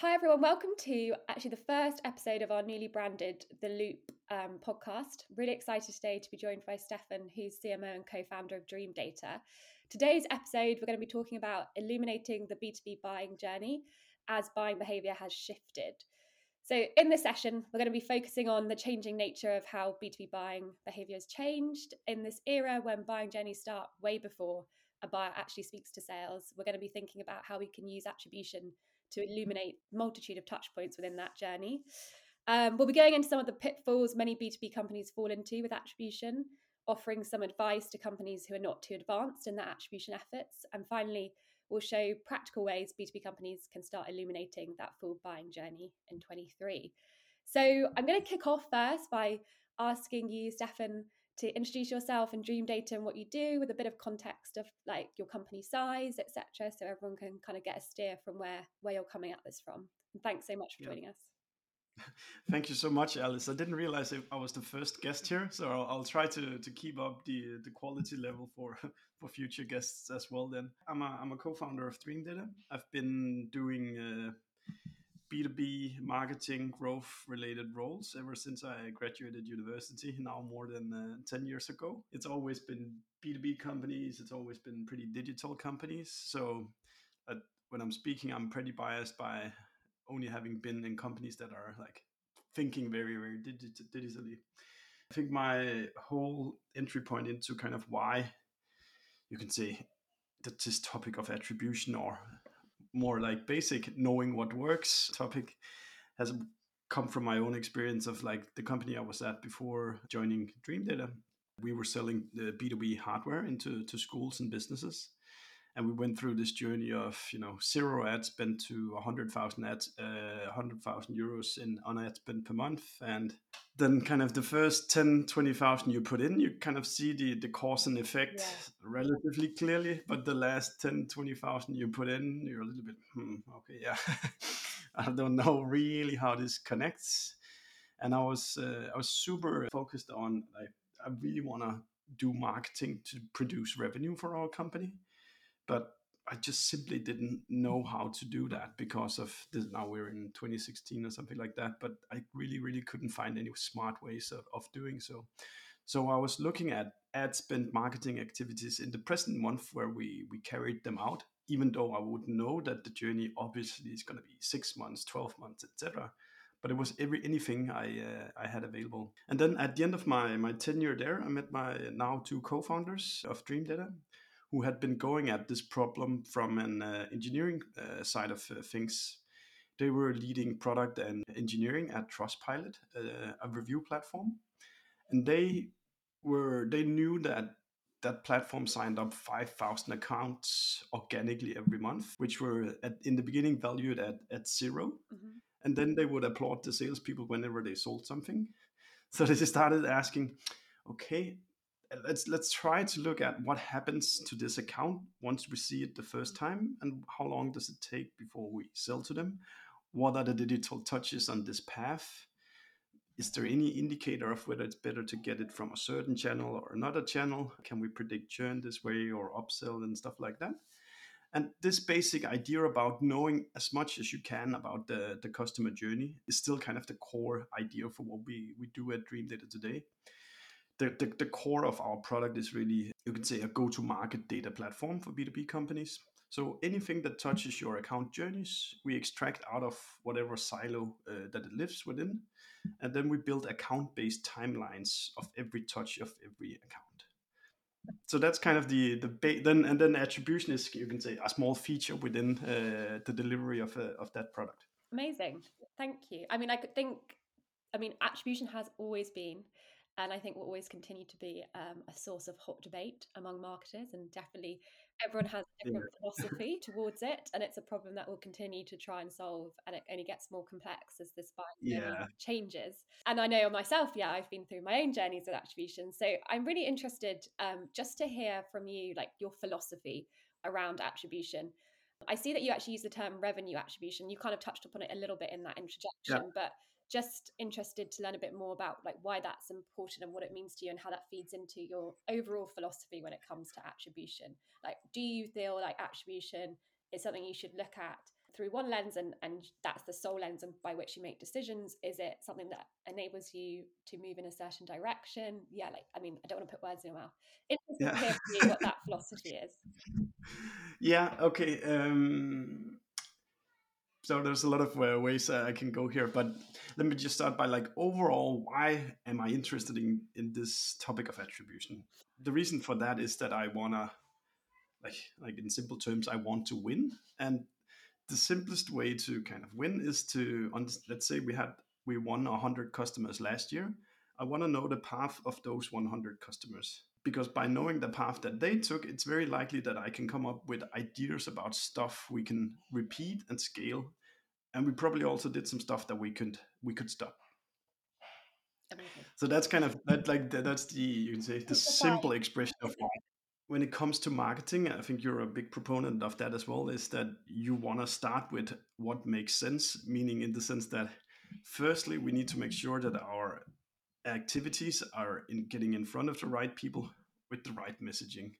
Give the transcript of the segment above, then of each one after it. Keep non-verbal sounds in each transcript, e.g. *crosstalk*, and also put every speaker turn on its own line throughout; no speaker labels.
Hi, everyone. Welcome to actually the first episode of our newly branded The Loop um, podcast. Really excited today to be joined by Steffen, who's CMO and co founder of Dreamdata. Today's episode, we're going to be talking about illuminating the B2B buying journey as buying behavior has shifted. So, in this session, we're going to be focusing on the changing nature of how B2B buying behavior has changed in this era when buying journeys start way before a buyer actually speaks to sales. We're going to be thinking about how we can use attribution to illuminate multitude of touch points within that journey. Um, we'll be going into some of the pitfalls many B2B companies fall into with attribution, offering some advice to companies who are not too advanced in their attribution efforts. And finally, we'll show practical ways B2B companies can start illuminating that full buying journey in 23. So I'm going to kick off first by asking you, Steffen, to introduce yourself and Dreamdata and what you do with a bit of context of like your company size, etc., so everyone can kind of get a steer from where where you're coming at this from. And thanks so much for yeah. joining us. *laughs*
Thank you so much, Alice. I didn't realize I was the first guest here, so I'll, I'll, try to, to keep up the the quality level for *laughs* for future guests as well. Then I'm a I'm a co-founder of Dreamdata. I've been doing. Uh, B2B marketing growth related roles ever since I graduated university, now more than uh, 10 years ago. It's always been B2B companies, it's always been pretty digital companies. So uh, when I'm speaking, I'm pretty biased by only having been in companies that are like thinking very, very digit- digitally. I think my whole entry point into kind of why you can say that this topic of attribution or more like basic knowing what works topic has come from my own experience of like the company I was at before joining Dreamdata. We were selling the B2B hardware into to schools and businesses and we went through this journey of you know zero ad spend to 100,000 ads, uh, 100,000 euros in on ad spend per month, and then kind of the first 10, 20,000 you put in, you kind of see the the cause and effect yeah. relatively clearly, but the last 10, 20,000 you put in, you're a little bit hmm, okay, yeah, *laughs* I don't know really how this connects, and I was uh, I was super focused on like I really want to do marketing to produce revenue for our company but I just simply didn't know how to do that because of this. Now we're in 2016 or something like that, but I really, really couldn't find any smart ways of, of doing so. So I was looking at ad spend marketing activities in the present month where we we carried them out, even though I would know that the journey obviously is going to be six months, 12 months, etc. But it was every anything I uh, I had available. And then at the end of my my tenure there, I met my now two co-founders of Dreamdata who had been going at this problem from an uh, engineering uh, side of uh, things. They were leading product and engineering at Trustpilot, uh, a review platform, and they were they knew that that platform signed up 5,000 accounts organically every month, which were at, in the beginning valued at, at 0 mm-hmm. And then they would applaud the salespeople whenever they sold something. So they just started asking, okay, let's let's try to look at what happens to this account once we see it the first mm-hmm. time and how long does it take before we sell to them? What are the digital touches on this path? Is there any indicator of whether it's better to get it from a certain channel or another channel? Can we predict churn this way or upsell and stuff like that? And this basic idea about knowing as much as you can about the, the customer journey is still kind of the core idea for what we, we do at Dreamdata today the, the, the core of our product is really, you can say, a go to market data platform for B2B companies. So anything that touches your account journeys, we extract out of whatever silo uh, that it lives within, and then we build account-based timelines of every touch of every account. So that's kind of the the ba- then and then attribution is you can say a small feature within uh, the delivery of uh, of that product.
Amazing, thank you. I mean, I could think. I mean, attribution has always been and I think will always continue to be um, a source of hot debate among marketers. And definitely, everyone has a different yeah. philosophy towards it, and it's a problem that we'll continue to try and solve. And it only gets more complex as this yeah. changes. And I know myself, yeah, I've been through my own journeys with attribution. So I'm really interested um, just to hear from you, like your philosophy around attribution. I see that you actually use the term revenue attribution. You kind of touched upon it a little bit in that introduction, yeah. but just interested to learn a bit more about like why that's important and what it means to you and how that feeds into your overall philosophy when it comes to attribution. Like do you feel like attribution is something you should look at through one lens and and that's the sole lens by which you make decisions? Is it something that enables you to move in a certain direction? Yeah like i mean i don't want to put words in your mouth. Interesting yeah. to hear what that philosophy is. *laughs*
Yeah okay um so there's a lot of uh, ways uh, i can go here but let me just start by like overall why am i interested in in this topic of attribution? The reason for that is that i want to like like in simple terms i want to win. And the simplest way to kind of win is to let's say we had we won 100 customers last year. I want to know the path of those 100 customers because by knowing the path that they took it's very likely that i can come up with ideas about stuff we can repeat and scale. And we probably also did some stuff that we could we could stop. So that's kind of that like that's the you can say the simple expression of why. When it comes to marketing, I think you're a big proponent of that as well, is that you want to start with what makes sense, meaning in the sense that firstly, we need to make sure that our activities are in getting in front of the right people with the right messaging.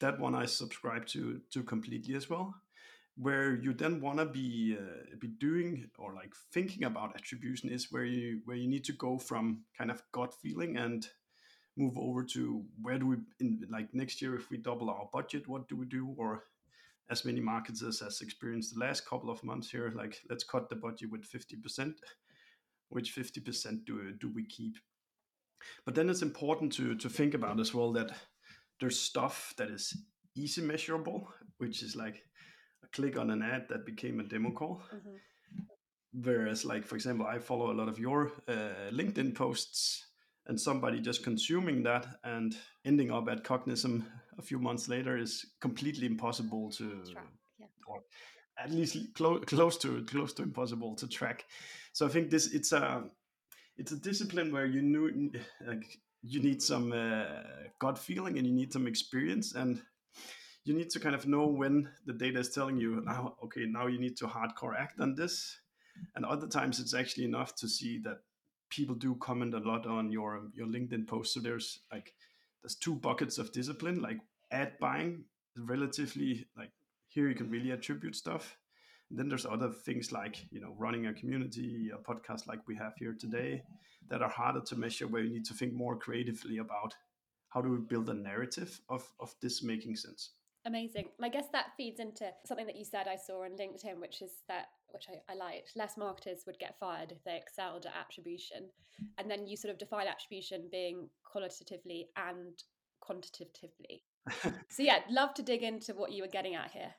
That one I subscribe to to completely as well. Where you then want to be uh, be doing or like thinking about attribution is where you where you need to go from kind of gut feeling and move over to where do we in like next year if we double our budget what do we do or as many marketers has experienced the last couple of months here like let's cut the budget with 50% which 50% do, do we keep but then it's important to to think about as well that there's stuff that is easy measurable which is like a click on an ad that became a demo call mm-hmm. whereas like for example i follow a lot of your uh, linkedin posts and somebody just consuming that and ending up at Cognism a few months later is completely impossible to, yeah. or at least close close to close to impossible to track. So I think this it's a it's a discipline where you knew like you need some uh, gut feeling and you need some experience and you need to kind of know when the data is telling you now okay now you need to hardcore act on this and other times it's actually enough to see that people do comment a lot on your your LinkedIn post. So there's like there's two buckets of discipline, like ad buying, relatively like here you can really attribute stuff. And then there's other things like you know running a community, a podcast like we have here today, that are harder to measure, where you need to think more creatively about how do we build a narrative of of this making sense.
Amazing. I guess that feeds into something that you said I saw on LinkedIn, which is that, which I, I liked, less marketers would get fired if they excelled at attribution. And then you sort of define attribution being qualitatively and quantitatively. *laughs* so, yeah, love to dig into what you were getting at here.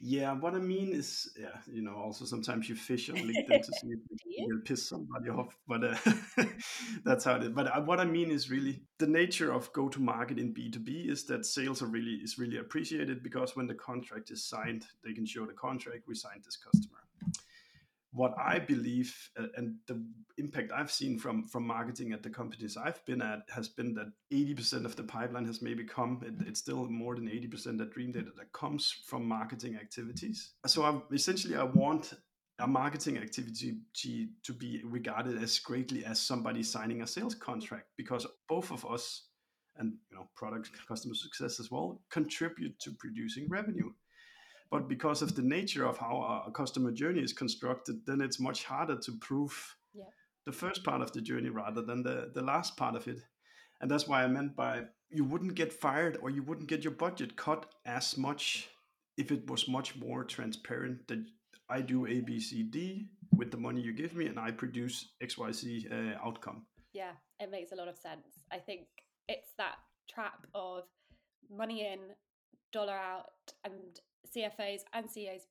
Yeah, what I mean is, yeah, you know, also sometimes you fish on *laughs* LinkedIn to see if you piss somebody off, but uh, *laughs* that's how it is. But uh, what I mean is really the nature of go to market in B two B is that sales are really is really appreciated because when the contract is signed, they can show the contract we signed this customer what I believe uh, and the impact I've seen from from marketing at the companies I've been at has been that 80% of the pipeline has maybe come. It, it's still more than 80% that Dreamdata that comes from marketing activities. So I'm essentially I want a marketing activity to, to be regarded as greatly as somebody signing a sales contract because both of us and you know product customer success as well contribute to producing revenue but because of the nature of how a customer journey is constructed, then it's much harder to prove yeah. the first part of the journey rather than the, the last part of it. And that's why I meant by you wouldn't get fired or you wouldn't get your budget cut as much if it was much more transparent that I do A, B, C, D with the money you give me and I produce XYZ uh, outcome.
Yeah, it makes a lot of sense. I think it's that trap of money in, dollar out, and CFOs and CEOs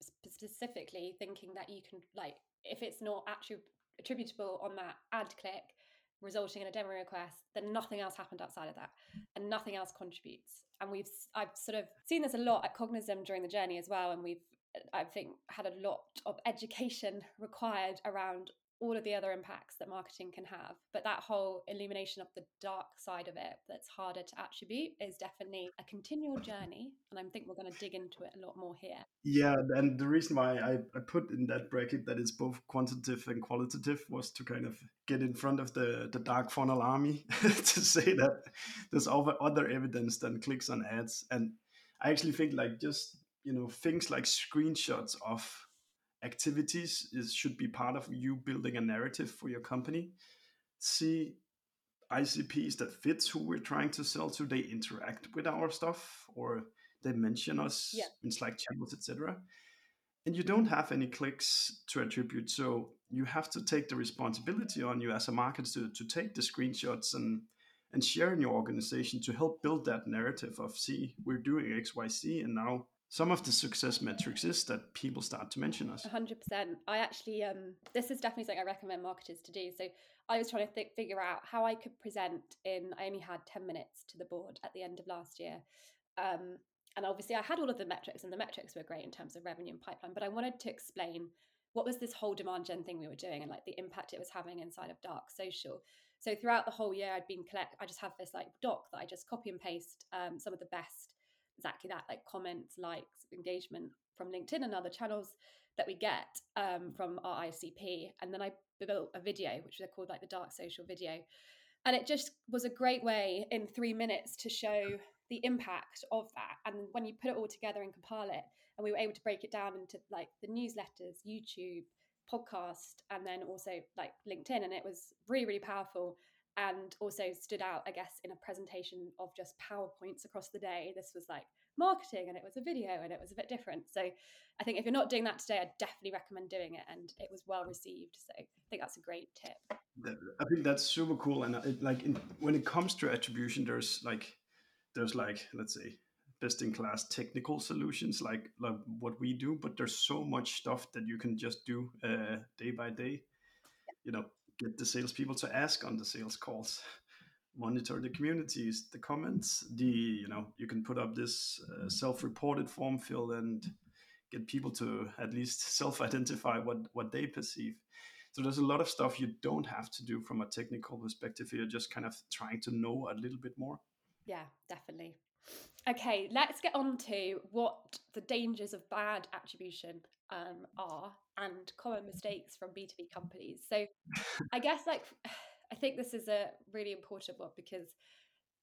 specifically thinking that you can like if it's not actually attributable on that ad click resulting in a demo request then nothing else happened outside of that and nothing else contributes. And we've i've sort of seen this a lot at cognism during the journey as well and we've i think had a lot of education *laughs* required around all of the other impacts that marketing can have. But that whole illumination of the dark side of it that's harder to attribute is definitely a continual journey. And I think we're going to dig into it a lot more here.
Yeah. And the reason why I, I put in that bracket that it's both quantitative and qualitative was to kind of get in front of the, the dark funnel army *laughs* to say that there's other evidence than clicks on ads. And I actually think like just you know things like screenshots of activities is should be part of you building a narrative for your company see icps that fits who we're trying to sell to they interact with our stuff or they mention us
yeah.
in slack channels etc and you don't have any clicks to attribute so you have to take the responsibility on you as a marketer to, to take the screenshots and and share in your organization to help build that narrative of see we're doing xyz and now some of the success metrics is that people start to mention us.
100% i actually um this is definitely something i recommend marketers to do. So i was trying to th- figure out how i could present in i only had 10 minutes to the board at the end of last year. Um and obviously i had all of the metrics and the metrics were great in terms of revenue and pipeline but i wanted to explain what was this whole demand gen thing we were doing and like the impact it was having inside of dark social. So throughout the whole year i'd been collect i just have this like doc that i just copy and paste um, some of the best exactly that like comments likes engagement from linkedin and other channels that we get um, from our icp and then i built a video which was called like the dark social video. And it just was a great way in three minutes to show the impact of that. And when you put it all together and compile it and we were able to break it down into like the newsletters youtube podcast and then also like linkedin. And it was really really powerful and also stood out i guess in a presentation of just powerpoints across the day. This was like marketing and it was a video and it was a bit different. So i think if you're not doing that today i definitely recommend doing it and it was well received. So i think that's a great tip.
I think that's super cool and it, like in, when it comes to attribution there's like there's like let's say best in class technical solutions like like what we do but there's so much stuff that you can just do uh, day by day. You know get the salespeople to ask on the sales calls monitor the communities the comments the you know you can put up this uh, self-reported form fill and get people to at least *laughs* self-identify what what they perceive. So there's a lot of stuff you don't have to do from a technical perspective you're just kind of trying to know a little bit more.
Yeah definitely okay let's get on to what the dangers of bad attribution um, are and common mistakes from b2b companies so i guess like *sighs* I think this is a really important one because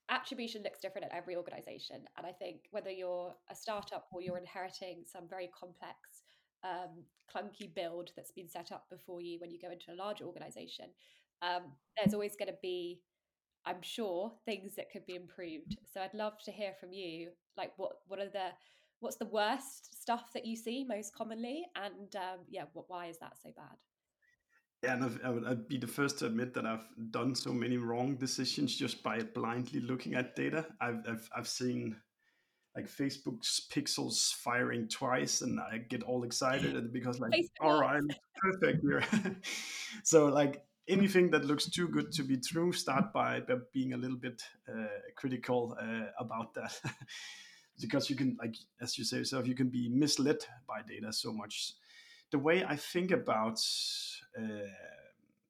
attribution looks different at every organization. And I think whether you're a startup or you're inheriting some very complex, um, clunky build that's been set up before you when you go into a large organization, um, there's always going to be, I'm sure, things that could be improved. So I'd love to hear from you, like what what are the what's the worst stuff that you see most commonly, and um, yeah, what, why is that so bad?
Yeah, and I would I'd be the first to admit that I've done so many wrong decisions just by blindly looking at data. I've I've, I've seen like Facebook's pixels firing twice, and I get all excited *laughs* because like, all right, perfect here. *laughs* so like anything that looks too good to be true, start by, by being a little bit uh, critical uh, about that. *laughs* because you can like as you say yourself you can be misled by data so much the way i think about uh,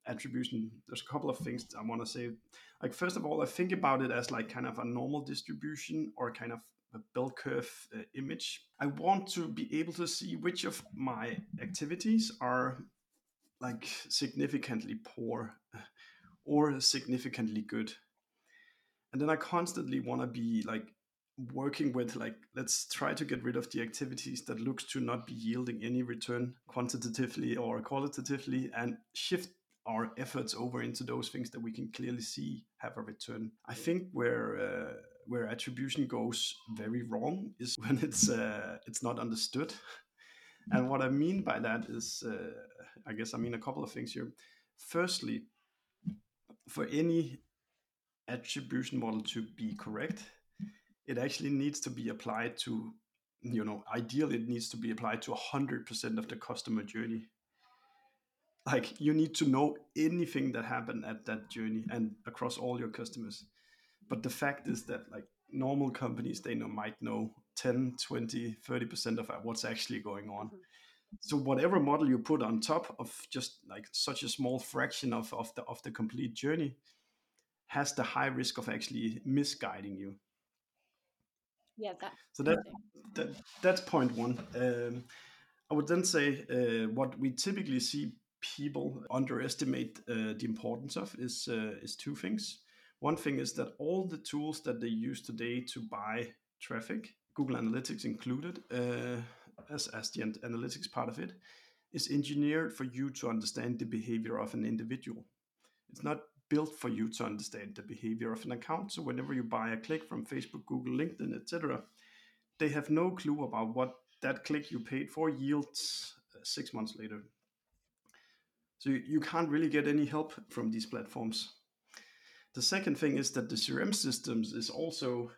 attribution, there's a couple of things I want to say. Like first of all, I think about it as like kind of a normal distribution or kind of a bell curve uh, image. I want to be able to see which of my activities are like significantly poor or significantly good. And then I constantly want to be like working with like let's try to get rid of the activities that looks to not be yielding any return quantitatively or qualitatively and shift our efforts over into those things that we can clearly see have a return i think where uh, where attribution goes very wrong is *laughs* when it's uh, it's not understood and what i mean by that is uh, i guess i mean a couple of things here. Firstly for any attribution model to be correct it actually needs to be applied to you know ideally it needs to be applied to 100% of the customer journey. Like you need to know anything that happened at that journey and across all your customers. But the fact is that like normal companies they know might know 10 20 30% of what's actually going on. Mm-hmm. so whatever model you put on top of just like such a small fraction of, of the of the complete journey has the high risk of actually misguiding you.
Yeah that
so that, that that's point one. Um, i would then say uh, what we typically see people underestimate uh, the importance of is uh, is two things. One thing is that all the tools that they use today to buy traffic Google Analytics included, uh, as, as the analytics part of it, is engineered for you to understand the behavior of an individual. It's not built for you to understand the behavior of an account. So whenever you buy a click from Facebook, Google, LinkedIn, etc., they have no clue about what that click you paid for yields uh, six months later. So you, you can't really get any help from these platforms. The second thing is that the CRM systems is also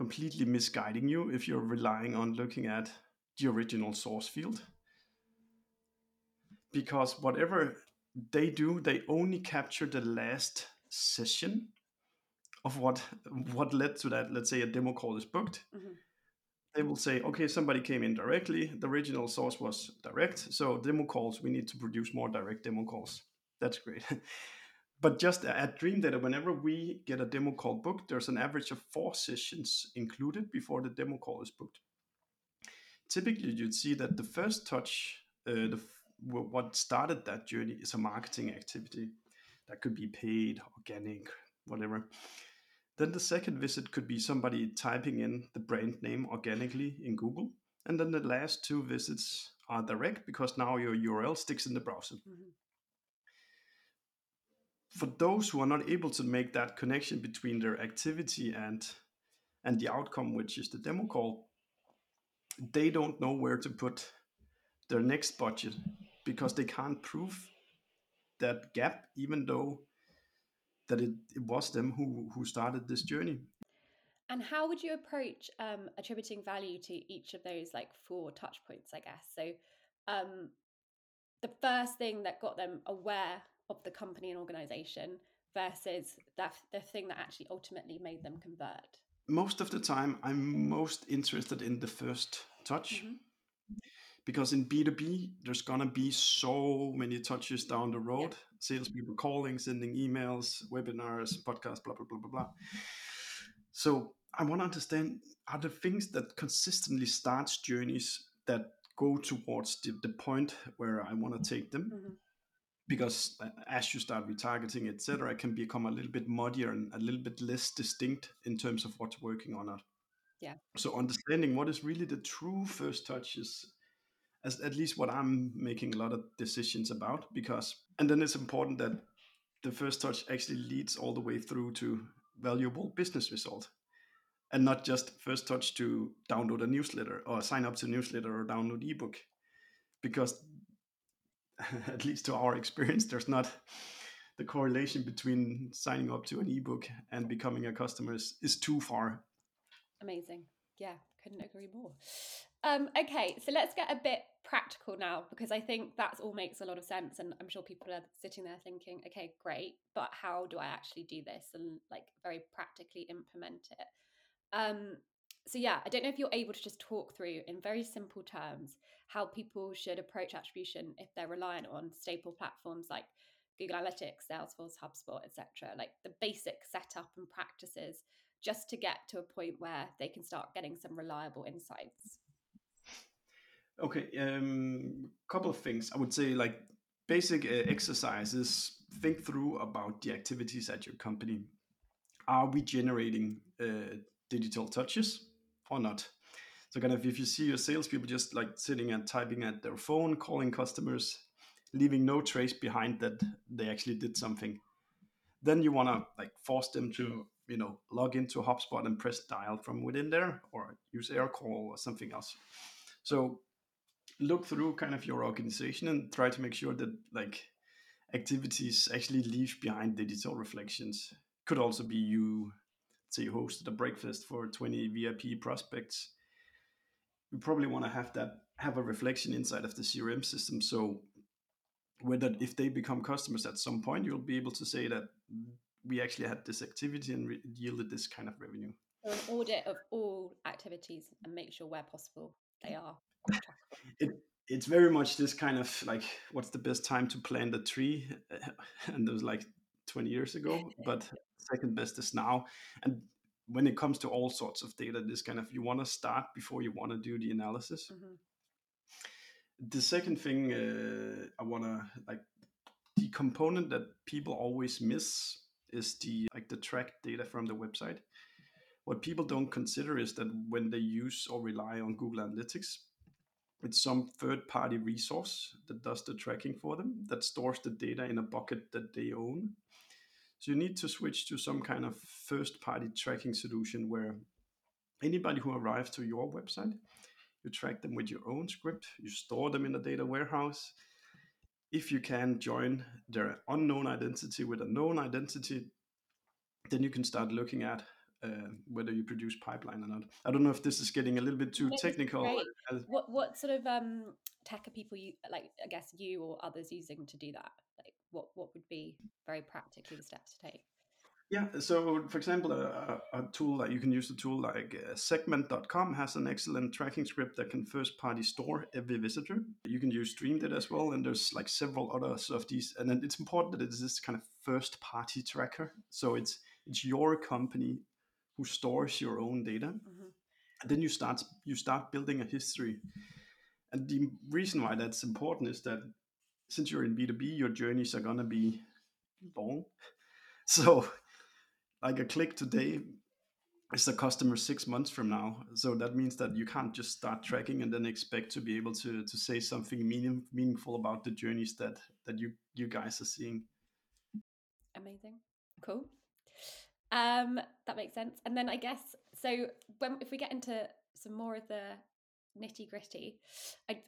completely misguiding you if you're relying on looking at the original source field. Because whatever they do, they only capture the last session of what what led to that. Let's say a demo call is booked. Mm-hmm. They will say, okay, somebody came in directly. The original source was direct. So demo calls, we need to produce more direct demo calls. That's great. *laughs* but just at Dreamdata, whenever we get a demo call booked, there's an average of four sessions included before the demo call is booked. Typically, you'd see that the first touch, uh, the, what started that journey, is a marketing activity that could be paid, organic, whatever. Then the second visit could be somebody typing in the brand name organically in Google. And then the last two visits are direct because now your URL sticks in the browser. Mm-hmm for those who are not able to make that connection between their activity and and the outcome which is the demo call they don't know where to put their next budget because they can't prove that gap even though that it, it was them who who started this journey.
And how would you approach um, attributing value to each of those like four touch points i guess? So um, the first thing that got them aware of the company and organization versus that the thing that actually ultimately made them convert?
Most of the time, I'm most interested in the first touch. Mm-hmm. Because in B2B, there's gonna be so many touches down the road. Yeah. Salespeople calling, sending emails, webinars, podcasts, blah blah blah blah blah. So I want to understand are the things that consistently starts journeys that go towards the, the point where I want to take them. Mm-hmm because uh, as you start retargeting, etc., it can become a little bit muddier and a little bit less distinct in terms of what's working on it.
Yeah.
So understanding what is really the true first touch is as at least what I'm making a lot of decisions about because and then it's important that the first touch actually leads all the way through to valuable business result and not just first touch to download a newsletter or sign up to a newsletter or download ebook because *laughs* at least to our experience, there's not the correlation between signing up to an ebook and becoming a customer is, is too far.
Amazing. Yeah, couldn't agree more. Um, okay, so let's get a bit practical now because I think that all makes a lot of sense, and I'm sure people are sitting there thinking, okay, great, but how do I actually do this and like very practically implement it? Um, so yeah, I don't know if you're able to just talk through in very simple terms how people should approach attribution if they're reliant on staple platforms like Google Analytics, Salesforce, HubSpot, etc. Like the basic setup and practices just to get to a point where they can start getting some reliable insights.
Okay, um couple of things. I would say like basic uh, exercises think through about the activities at your company. Are we generating uh, digital touches? Or not. So kind of if you see your salespeople just like sitting and typing at their phone, calling customers, leaving no trace behind that they actually did something, then you want to like force them to you know log into HubSpot and press dial from within there, or use Aircall or something else. So look through kind of your organization and try to make sure that like activities actually leave behind digital reflections. Could also be you say you hosted a breakfast for 20 VIP prospects, you probably want to have that have a reflection inside of the CRM system. So whether if they become customers at some point, you'll be able to say that we actually had this activity and re- yielded this kind of revenue.
So an audit of all activities and make sure where possible they are.
it, it's very much this kind of like what's the best time to plant a tree *laughs* and there's like 20 years ago *laughs* but second best is now. And when it comes to all sorts of data, this kind of you want to start before you want to do the analysis. Mm-hmm. The second thing uh, I want to like the component that people always miss is the like the track data from the website. what people don't consider is that when they use or rely on Google Analytics, it's some third party resource that does the tracking for them, that stores the data in a bucket that they own. So you need to switch to some kind of first party tracking solution where anybody who arrives to your website, you track them with your own script, you store them in a data warehouse. If you can join their unknown identity with a known identity, then you can start looking at uh, whether you produce pipeline or not. I don't know if this is getting a little bit too technical.
What what sort of um, tech are people you like? I guess you or others using to do that? What what would be very practically the steps to take?
Yeah, so for example, a, a tool that you can use a tool like uh, segment.com has an excellent tracking script that can first party store every visitor. You can use Dreamdata as well, and there's like several others of these. And then it's important that it's this kind of first party tracker. So it's it's your company who stores your own data. Mm-hmm. And then you start you start building a history. And the reason why that's important is that since you're in B2B, your journeys are gonna be long. *laughs* So like a click today is the customer six months from now. So that means that you can't just start tracking and then expect to be able to to say something meaning, meaningful about the journeys that that you you guys are seeing.
Amazing. Cool. Um, that makes sense. And then I guess so. When if we get into some more of the nitty gritty,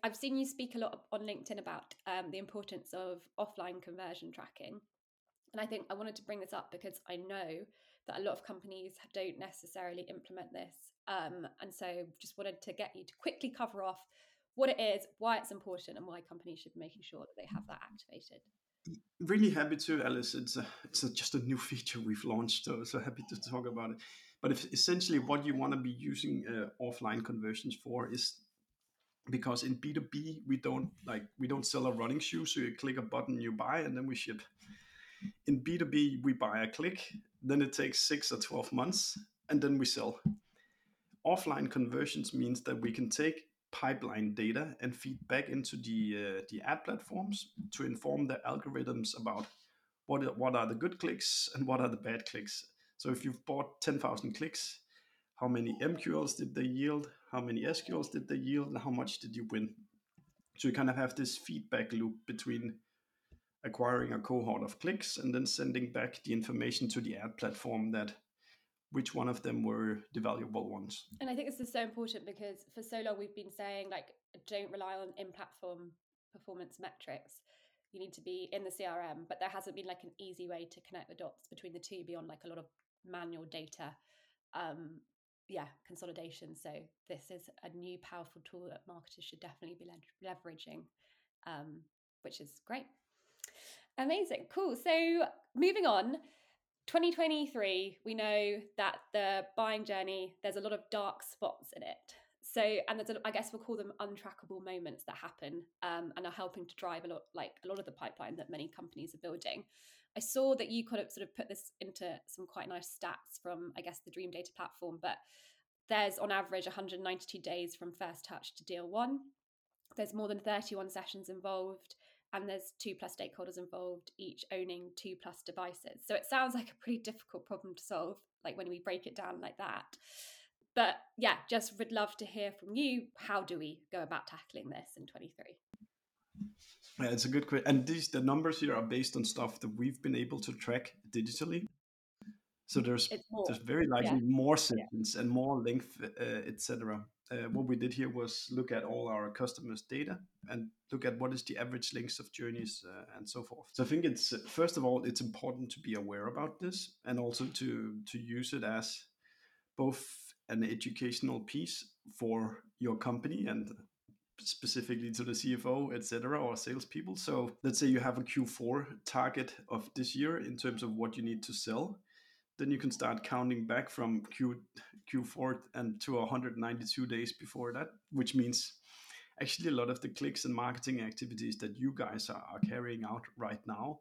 I've seen you speak a lot on LinkedIn about um, the importance of offline conversion tracking, and I think I wanted to bring this up because I know that a lot of companies don't necessarily implement this, um, and so just wanted to get you to quickly cover off what it is, why it's important, and why companies should be making sure that they have that activated
really happy to, Alice. It's a, it's a, just a new feature we've launched, so so happy to talk about it. But if essentially what you want to be using uh, offline conversions for is because in B2B we don't like we don't sell a running shoe, so you click a button, you buy, and then we ship. In B2B, we buy a click, then it takes six or 12 months, and then we sell. Offline conversions means that we can take pipeline data and feed back into the uh, the ad platforms to inform the algorithms about what what are the good clicks and what are the bad clicks. So if you've bought 10,000 clicks, how many MQLs did they yield? How many SQLs did they yield? And how much did you win? So you kind of have this feedback loop between acquiring a cohort of clicks and then sending back the information to the ad platform that which one of them were the valuable ones.
And I think this is so important because for so long we've been saying like don't rely on in-platform performance metrics. You need to be in the CRM, but there hasn't been like an easy way to connect the dots between the two beyond like a lot of manual data um yeah consolidation so this is a new powerful tool that marketers should definitely be le- leveraging um which is great amazing cool so moving on 2023, we know that the buying journey, there's a lot of dark spots in it. So, and there's, a, I guess we'll call them untrackable moments that happen um, and are helping to drive a lot, like a lot of the pipeline that many companies are building. I saw that you kind of sort of put this into some quite nice stats from, I guess, the Dreamdata platform, but there's on average 192 days from first touch to deal won. There's more than 31 sessions involved and there's two plus stakeholders involved, each owning two plus devices. So it sounds like a pretty difficult problem to solve, like when we break it down like that. But yeah, just would love to hear from you. How do we go about tackling this in 23?
Yeah, it's a good question. And these the numbers here are based on stuff that we've been able to track digitally. So there's there's very likely yeah. more sessions yeah. and more length, uh, etc uh, what we did here was look at all our customers' data and look at what is the average length of journeys uh, and so forth. So I think it's first of all it's important to be aware about this and also to to use it as both an educational piece for your company and specifically to the CFO, etc., or salespeople. So let's say you have a Q4 target of this year in terms of what you need to sell then you can start counting back from Q Q4 and to 192 days before that, which means actually a lot of the clicks and marketing activities that you guys are, are carrying out right now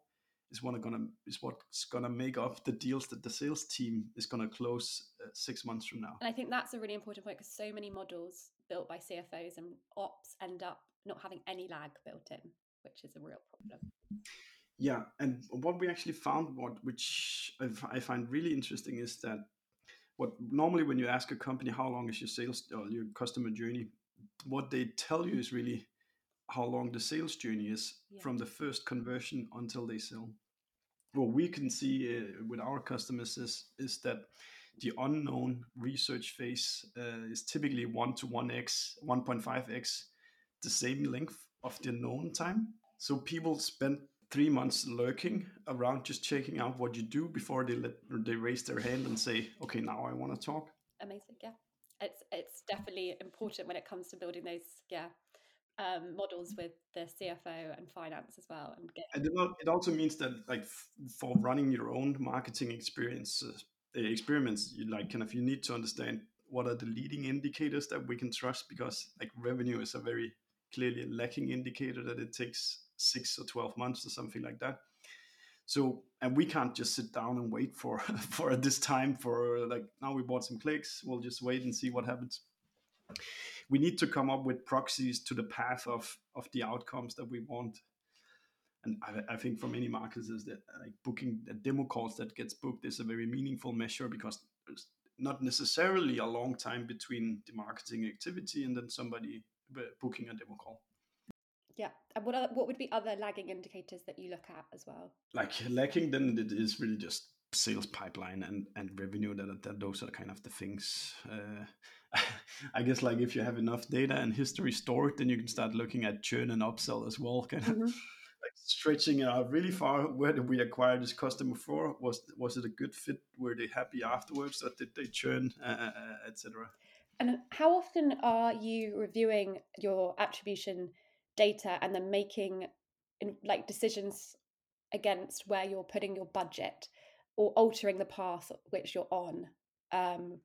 is what gonna is what's gonna make up the deals that the sales team is gonna close uh, six months from now.
And I think that's a really important point because so many models built by CFOs and ops end up not having any lag built in, which is a real problem.
Yeah, and what we actually found, what which I find really interesting, is that what normally when you ask a company how long is your sales or your customer journey, what they tell you is really how long the sales journey is yeah. from the first conversion until they sell. What we can see uh, with our customers is is that the unknown research phase uh, is typically one to one x, one point five x, the same length of the known time. So people spend three months lurking around, just checking out what you do before they let they raise their hand and say, "Okay, now I want to talk."
Amazing, yeah. It's it's definitely important when it comes to building those yeah um, models with the CFO and finance as well. And,
and it also means that like for running your own marketing experiences, uh, experiments, you like kind of you need to understand what are the leading indicators that we can trust because like revenue is a very clearly lacking indicator that it takes six or 12 months or something like that so and we can't just sit down and wait for *laughs* for this time for like now we bought some clicks we'll just wait and see what happens we need to come up with proxies to the path of of the outcomes that we want and I, I think for many marketers is that like booking the demo calls that gets booked is a very meaningful measure because there's not necessarily a long time between the marketing activity and then somebody booking a demo call
yeah. And what what would be other lagging indicators that you look at as well?
Like lacking, then it is really just sales pipeline and and revenue. That, that those are kind of the things. Uh, *laughs* I guess like if you have enough data and history stored, then you can start looking at churn and upsell as well. Kind of. Mm-hmm. *laughs* Like stretching it out really far. Where did we acquire this customer for? Was was it a good fit? Were they happy afterwards? Or did they churn, uh, uh, uh etc.
And how often are you reviewing your attribution data and then making like decisions against where you're putting your budget or altering the path which you're on um,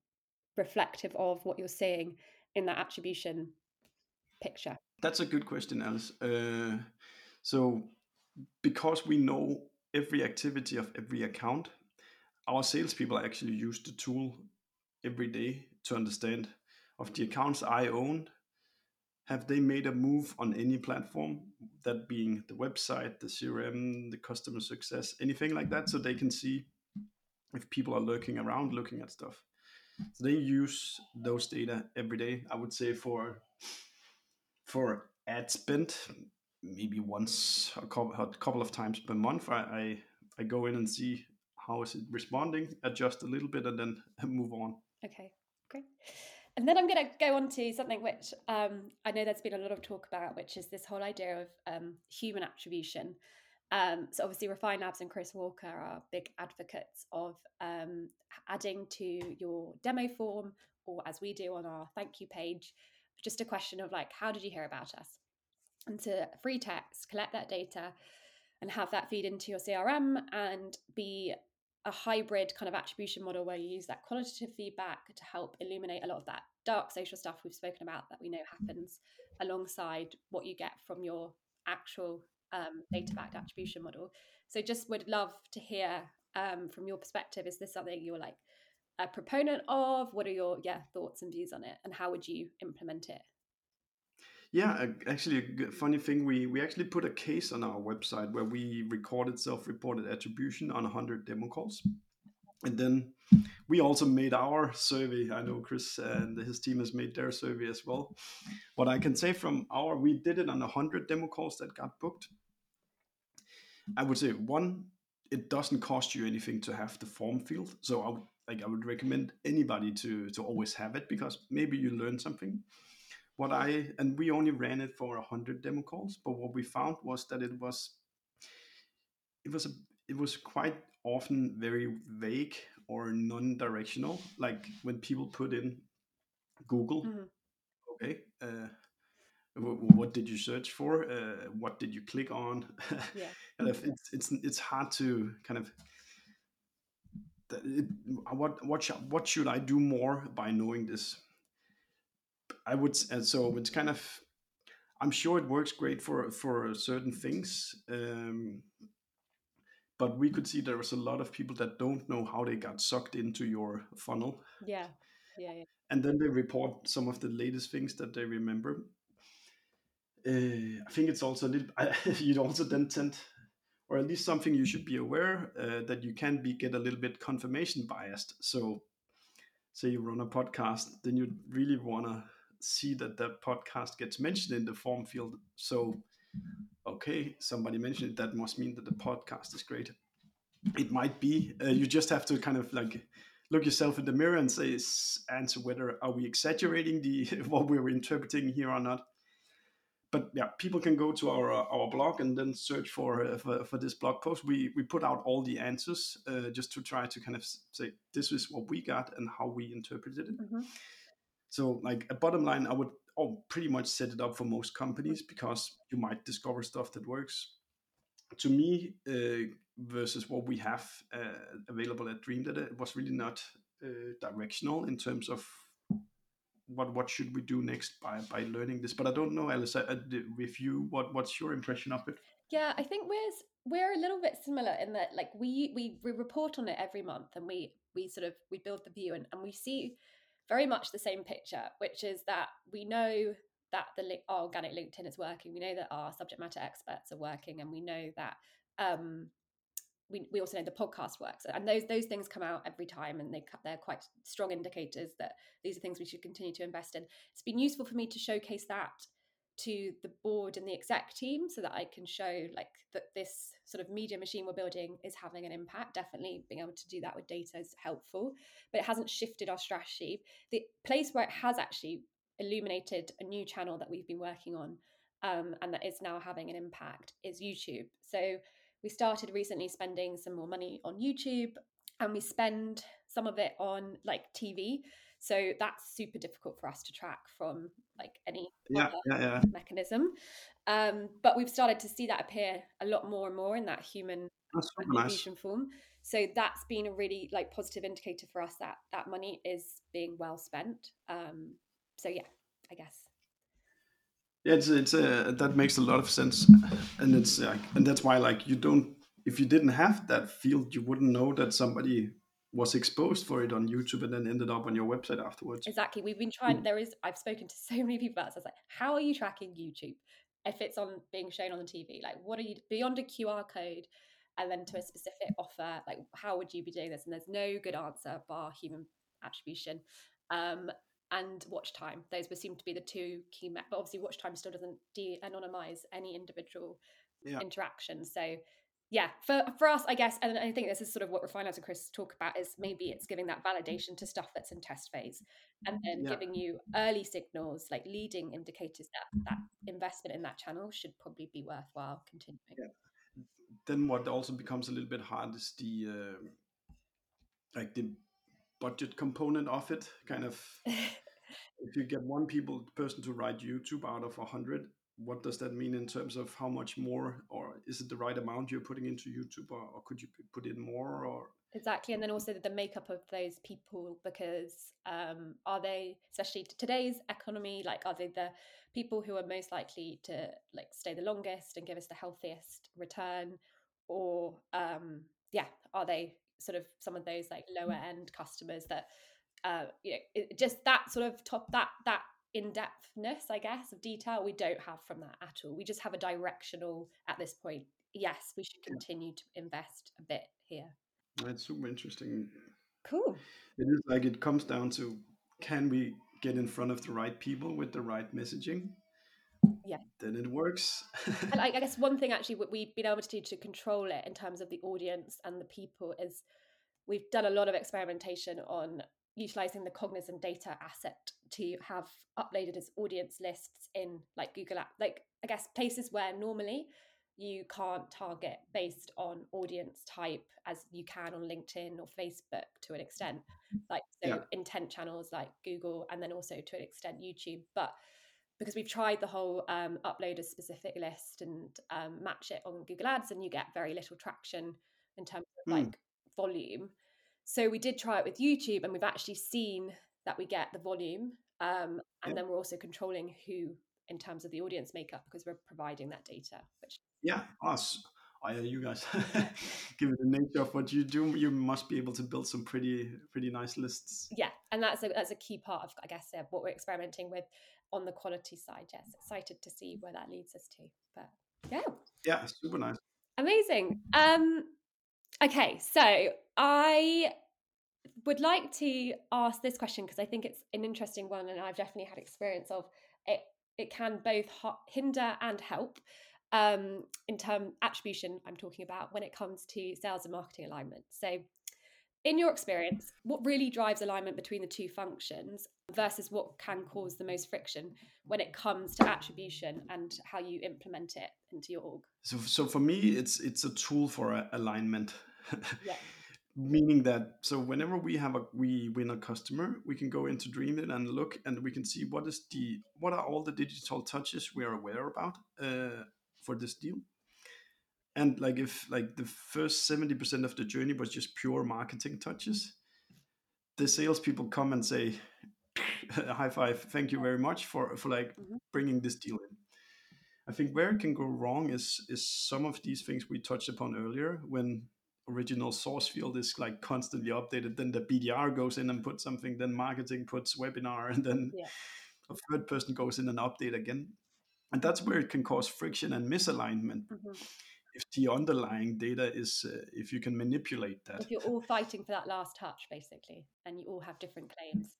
reflective of what you're seeing in that attribution picture.
That's a good question alice. Uh, so because we know every activity of every account our salespeople actually use the tool every day to understand of the accounts i own have they made a move on any platform that being the website the crm the customer success anything like that so they can see if people are lurking around looking at stuff so they use those data every day i would say for for ad spend maybe once a couple, of times per month. I, I i go in and see how is it responding adjust a little bit and then *laughs* move on.
Okay great. And then I'm going to go on to something which um, I know there's been a lot of talk about, which is this whole idea of um, human attribution. Um, so obviously, Refine Labs and Chris Walker are big advocates of um, adding to your demo form, or as we do on our thank you page, just a question of like, how did you hear about us? And to free text, collect that data, and have that feed into your CRM and be a hybrid kind of attribution model where you use that qualitative feedback to help illuminate a lot of that dark social stuff we've spoken about that we know happens alongside what you get from your actual um, data backed attribution model. So, just would love to hear um, from your perspective is this something you're like a proponent of? What are your yeah thoughts and views on it, and how would you implement it?
Yeah, actually, a funny thing, we, we actually put a case on our website where we recorded self reported attribution on 100 demo calls. And then we also made our survey. I know Chris and his team has made their survey as well. What I can say from our, we did it on 100 demo calls that got booked. I would say one, it doesn't cost you anything to have the form field. So I would, like I would recommend anybody to to always have it because maybe you learn something what I and we only ran it for hundred demo calls, but what we found was that it was it was a it was quite often very vague or non-directional. Like when people put in Google, mm-hmm. okay, uh, what did you search for? Uh, what did you click on? Yeah. *laughs* and if it's it's it's hard to kind of it, what what sh- what should I do more by knowing this? I would, and so it's kind of, I'm sure it works great for for certain things, um, but we could see there was a lot of people that don't know how they got sucked into your funnel.
Yeah, yeah, yeah.
And then they report some of the latest things that they remember. Uh, I think it's also a little. *laughs* you'd also then tend, or at least something you should be aware uh, that you can be get a little bit confirmation biased. So say you run a podcast, then you really want to see that that podcast gets mentioned in the form field. So, okay, somebody mentioned it. That must mean that the podcast is great. It might be. Uh, you just have to kind of like look yourself in the mirror and say, answer whether are we exaggerating the *laughs* what we're interpreting here or not. But yeah, people can go to our our blog and then search for uh, for, for, this blog post. We we put out all the answers uh, just to try to kind of say this is what we got and how we interpreted it. Mm-hmm. So, like a bottom line, I would oh, pretty much set it up for most companies because you might discover stuff that works. To me, uh, versus what we have uh, available at Dreamdata, it was really not uh, directional in terms of what what should we do next by by learning this. But I don't know, Alice, uh, with you, what what's your impression of it?
Yeah, I think we're we're a little bit similar in that like we we, we report on it every month and we we sort of we build the view and, and we see very much the same picture, which is that we know that the organic LinkedIn is working. We know that our subject matter experts are working, and we know that um, we, we also know the podcast works. And those those things come out every time, and they they're quite strong indicators that these are things we should continue to invest in. It's been useful for me to showcase that to the board and the exec team so that I can show like that this sort of media machine we're building is having an impact. Definitely being able to do that with data is helpful, but it hasn't shifted our strategy. The place where it has actually illuminated a new channel that we've been working on um, and that is now having an impact is YouTube. So we started recently spending some more money on YouTube and we spend some of it on like TV. So that's super difficult for us to track from like any
yeah, yeah, yeah.
mechanism. Um, but we've started to see that appear a lot more and more in that human attribution nice. form. So that's been a really like positive indicator for us that that money is being well spent. Um, so yeah, I guess.
Yeah, it's it's a, that makes a lot of sense, and it's like and that's why like you don't if you didn't have that field, you wouldn't know that somebody was exposed for it on YouTube and then ended up on your website afterwards.
Exactly. We've been trying, mm. there is, I've spoken to *laughs* so many people about this. I was like, how are you tracking YouTube if it's on being shown on the TV? Like, what are you beyond a QR code and then to a specific offer? Like, how would you be doing this? And there's no good answer bar human attribution. Um, and watch time. Those would seem to be the two key, met. but obviously, watch time still doesn't de anonymize any individual yeah. interaction. So yeah for for us i guess and i think this is sort of what refine and chris talk about is maybe it's giving that validation to stuff that's in test phase and then yeah. giving you early signals like leading indicators that that investment in that channel should probably be worthwhile continuing
yeah. then what also becomes a little bit hard is the uh, like the budget component of it kind of *laughs* if you get one people person to write youtube out of a 100 what does that mean in terms of how much more or is it the right amount you're putting into youtube or, or could you put in more or
exactly and then also the makeup of those people because um, are they especially today's economy like are they the people who are most likely to like stay the longest and give us the healthiest return? Or um, yeah are they sort of some of those like lower end customers that uh, you know it, just that sort of top that that in-depthness i guess of detail we don't have from that at all. We just have a directional at this point yes we should continue to invest a bit here.
That's super interesting.
Cool.
It is like it comes down to can we get in front of the right people with the right messaging
yeah
then it works *laughs*
and I, I guess one thing actually what we've been able to do to control it in terms of the audience and the people is we've done a lot of experimentation on utilizing the Cognism data asset to have uploaded as audience lists in like Google Ads, like I guess places where normally you can't target based on audience type as you can on LinkedIn or Facebook to an extent, like so yeah. intent channels like Google and then also to an extent YouTube. But because we've tried the whole um, upload a specific list and um, match it on Google Ads, and you get very little traction in terms of mm. like volume. So we did try it with YouTube, and we've actually seen that we get the volume, um, and yeah. then we're also controlling who in terms of the audience makeup because we're providing that data. Which
yeah, us. Oh, yeah, you guys, *laughs* given the nature of what you do, you must be able to build some pretty pretty nice lists.
Yeah, and that's a that's a key part of I guess uh, what we're experimenting with on the quality side. Yes, excited to see where that leads us to. But yeah,
yeah, super nice,
amazing. Um, okay, so I would like to ask this question because I think it's an interesting one, and I've definitely had experience of it. It can both hinder and help um, in term attribution. I'm talking about when it comes to sales and marketing alignment. So, in your experience, what really drives alignment between the two functions versus what can cause the most friction when it comes to attribution and how you implement it into your org?
So, so for me, it's it's a tool for alignment. *laughs*
yeah
meaning that so whenever we have a we win a customer we can go into Dreamdata and look and we can see what is the what are all the digital touches we are aware about uh, for this deal and like if like the first 70% of the journey was just pure marketing touches the salespeople come and say *laughs* high five thank you very much for for like mm-hmm. bringing this deal in i think where it can go wrong is is some of these things we touched upon earlier when original source field is like constantly updated then the bdr goes in and puts something then marketing puts webinar *laughs* and then yeah. a third person goes in and update again and that's where it can cause friction and misalignment mm-hmm. If the underlying data is uh, if you can manipulate that.
If you're all fighting for that last touch basically and you all have different claims.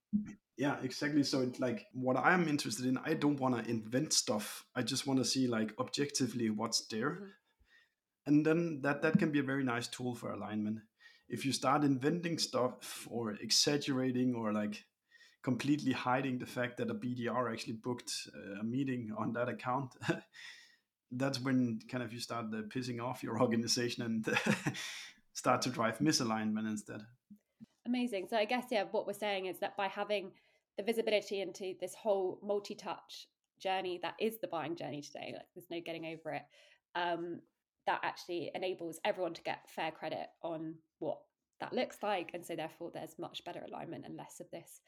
Yeah exactly. So it's like what i'm interested in i don't want to invent stuff. I just want to see like objectively what's there. Mm-hmm. And then that that can be a very nice tool for alignment. If you start inventing stuff or exaggerating or like completely hiding the fact that a bdr actually booked a meeting on that account *laughs* that's when kind of you start uh, pissing off your *laughs* organization and *laughs* start to drive misalignment instead.
Amazing. So i guess yeah what we're saying is that by having the visibility into this whole multi-touch journey that is the buying journey today like there's no getting over it um, that actually enables everyone to get fair credit on what that looks like. And so therefore there's much better alignment and less of this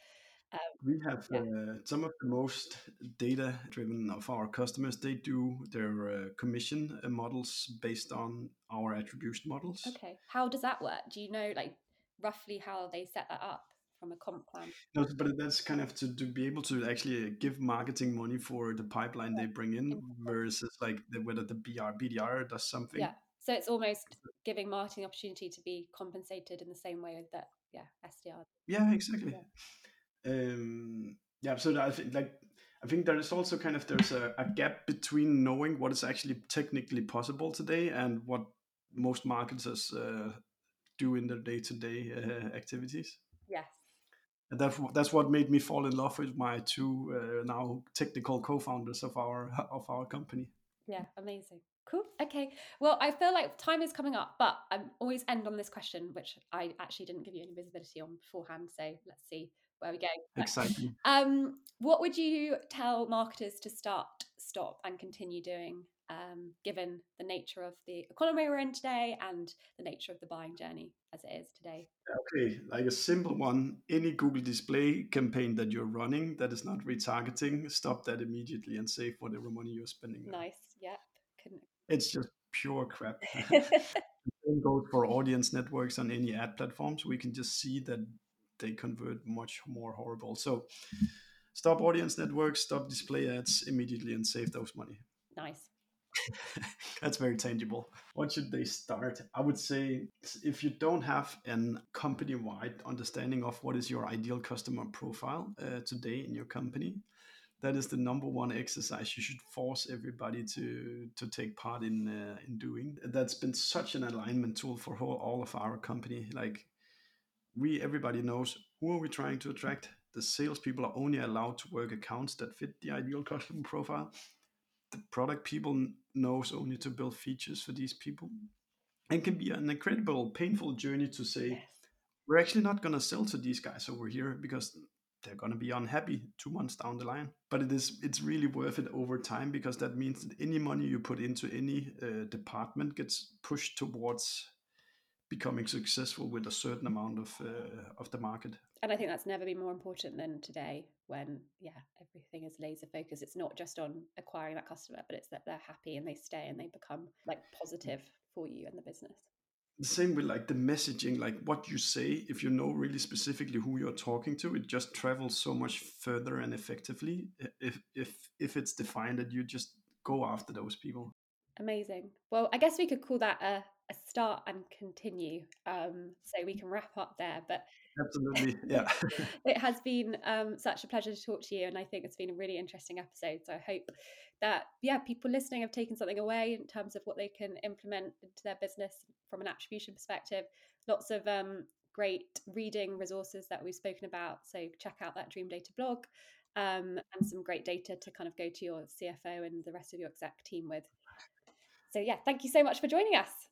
um, we have yeah. uh, some of the most data driven of our customers they do their uh, commission uh, models based on our attribution models
okay how does that work do you know like roughly how they set that up from a comp plan.
No, but that's kind of to, to be able to actually give marketing money for the pipeline yeah. they bring in versus like the, whether the BR BDR does something.
Yeah. So it's almost giving marketing opportunity to be compensated in the same way that yeah SDR.
Yeah, exactly. Yeah. Um, yeah. So I think like I think there is also kind of there's a, a gap between knowing what is actually technically possible today and what most marketers uh, do in their day to day activities.
Yes
and that's that's what made me fall in love with my two uh, now technical co-founders of our of our company.
Yeah, amazing. Cool. Okay. Well, I feel like time is coming up, but I always end on this question, which I actually didn't give you any visibility on beforehand. So let's see where we go.
Exciting.
Um, what would you tell marketers to start, stop, and continue doing um, given the nature of the economy we're in today and the nature of the buying journey as it is today.
Okay, like a simple one any Google display campaign that you're running that is not retargeting, stop that immediately and save whatever money you're spending.
Nice, yep. Couldn't...
It's just pure crap. *laughs* Same goes for audience networks on any ad platforms. We can just see that they convert much more horrible. So stop audience networks, stop display ads immediately and save those money.
Nice. *laughs*
That's very tangible. What should they start? I would say if you don't have an company wide understanding of what is your ideal customer profile uh, today in your company, that is the number one exercise you should force everybody to to take part in uh, in doing. That's been such an alignment tool for whole, all of our company. Like we, everybody knows who are we trying to attract. The salespeople are only allowed to work accounts that fit the ideal customer profile the product people knows only to build features for these people and can be an incredible painful journey to say yes. we're actually not going to sell to these guys over here because they're going to be unhappy two months down the line but it is it's really worth it over time because that means that any money you put into any uh, department gets pushed towards becoming successful with a certain amount of uh, of the market.
And I think that's never been more important than today, when yeah, everything is laser focused. It's not just on acquiring that customer, but it's that they're happy and they stay and they become like positive for you and the business.
The same with like the messaging, like what you say. If you know really specifically who you're talking to, it just travels so much further and effectively. If if if it's defined that you just go after those people.
Amazing. Well, I guess we could call that a a start and continue. Um, so we can wrap up there. But *laughs*
absolutely, yeah. *laughs*
it has been um, such a pleasure to talk to you, and I think it's been a really interesting episode. So I hope that yeah, people listening have taken something away in terms of what they can implement into their business from an attribution perspective. Lots of um, great reading resources that we've spoken about. So check out that Dreamdata blog um, and some great data to kind of go to your CFO and the rest of your exec team with. So yeah, thank you so much for joining us.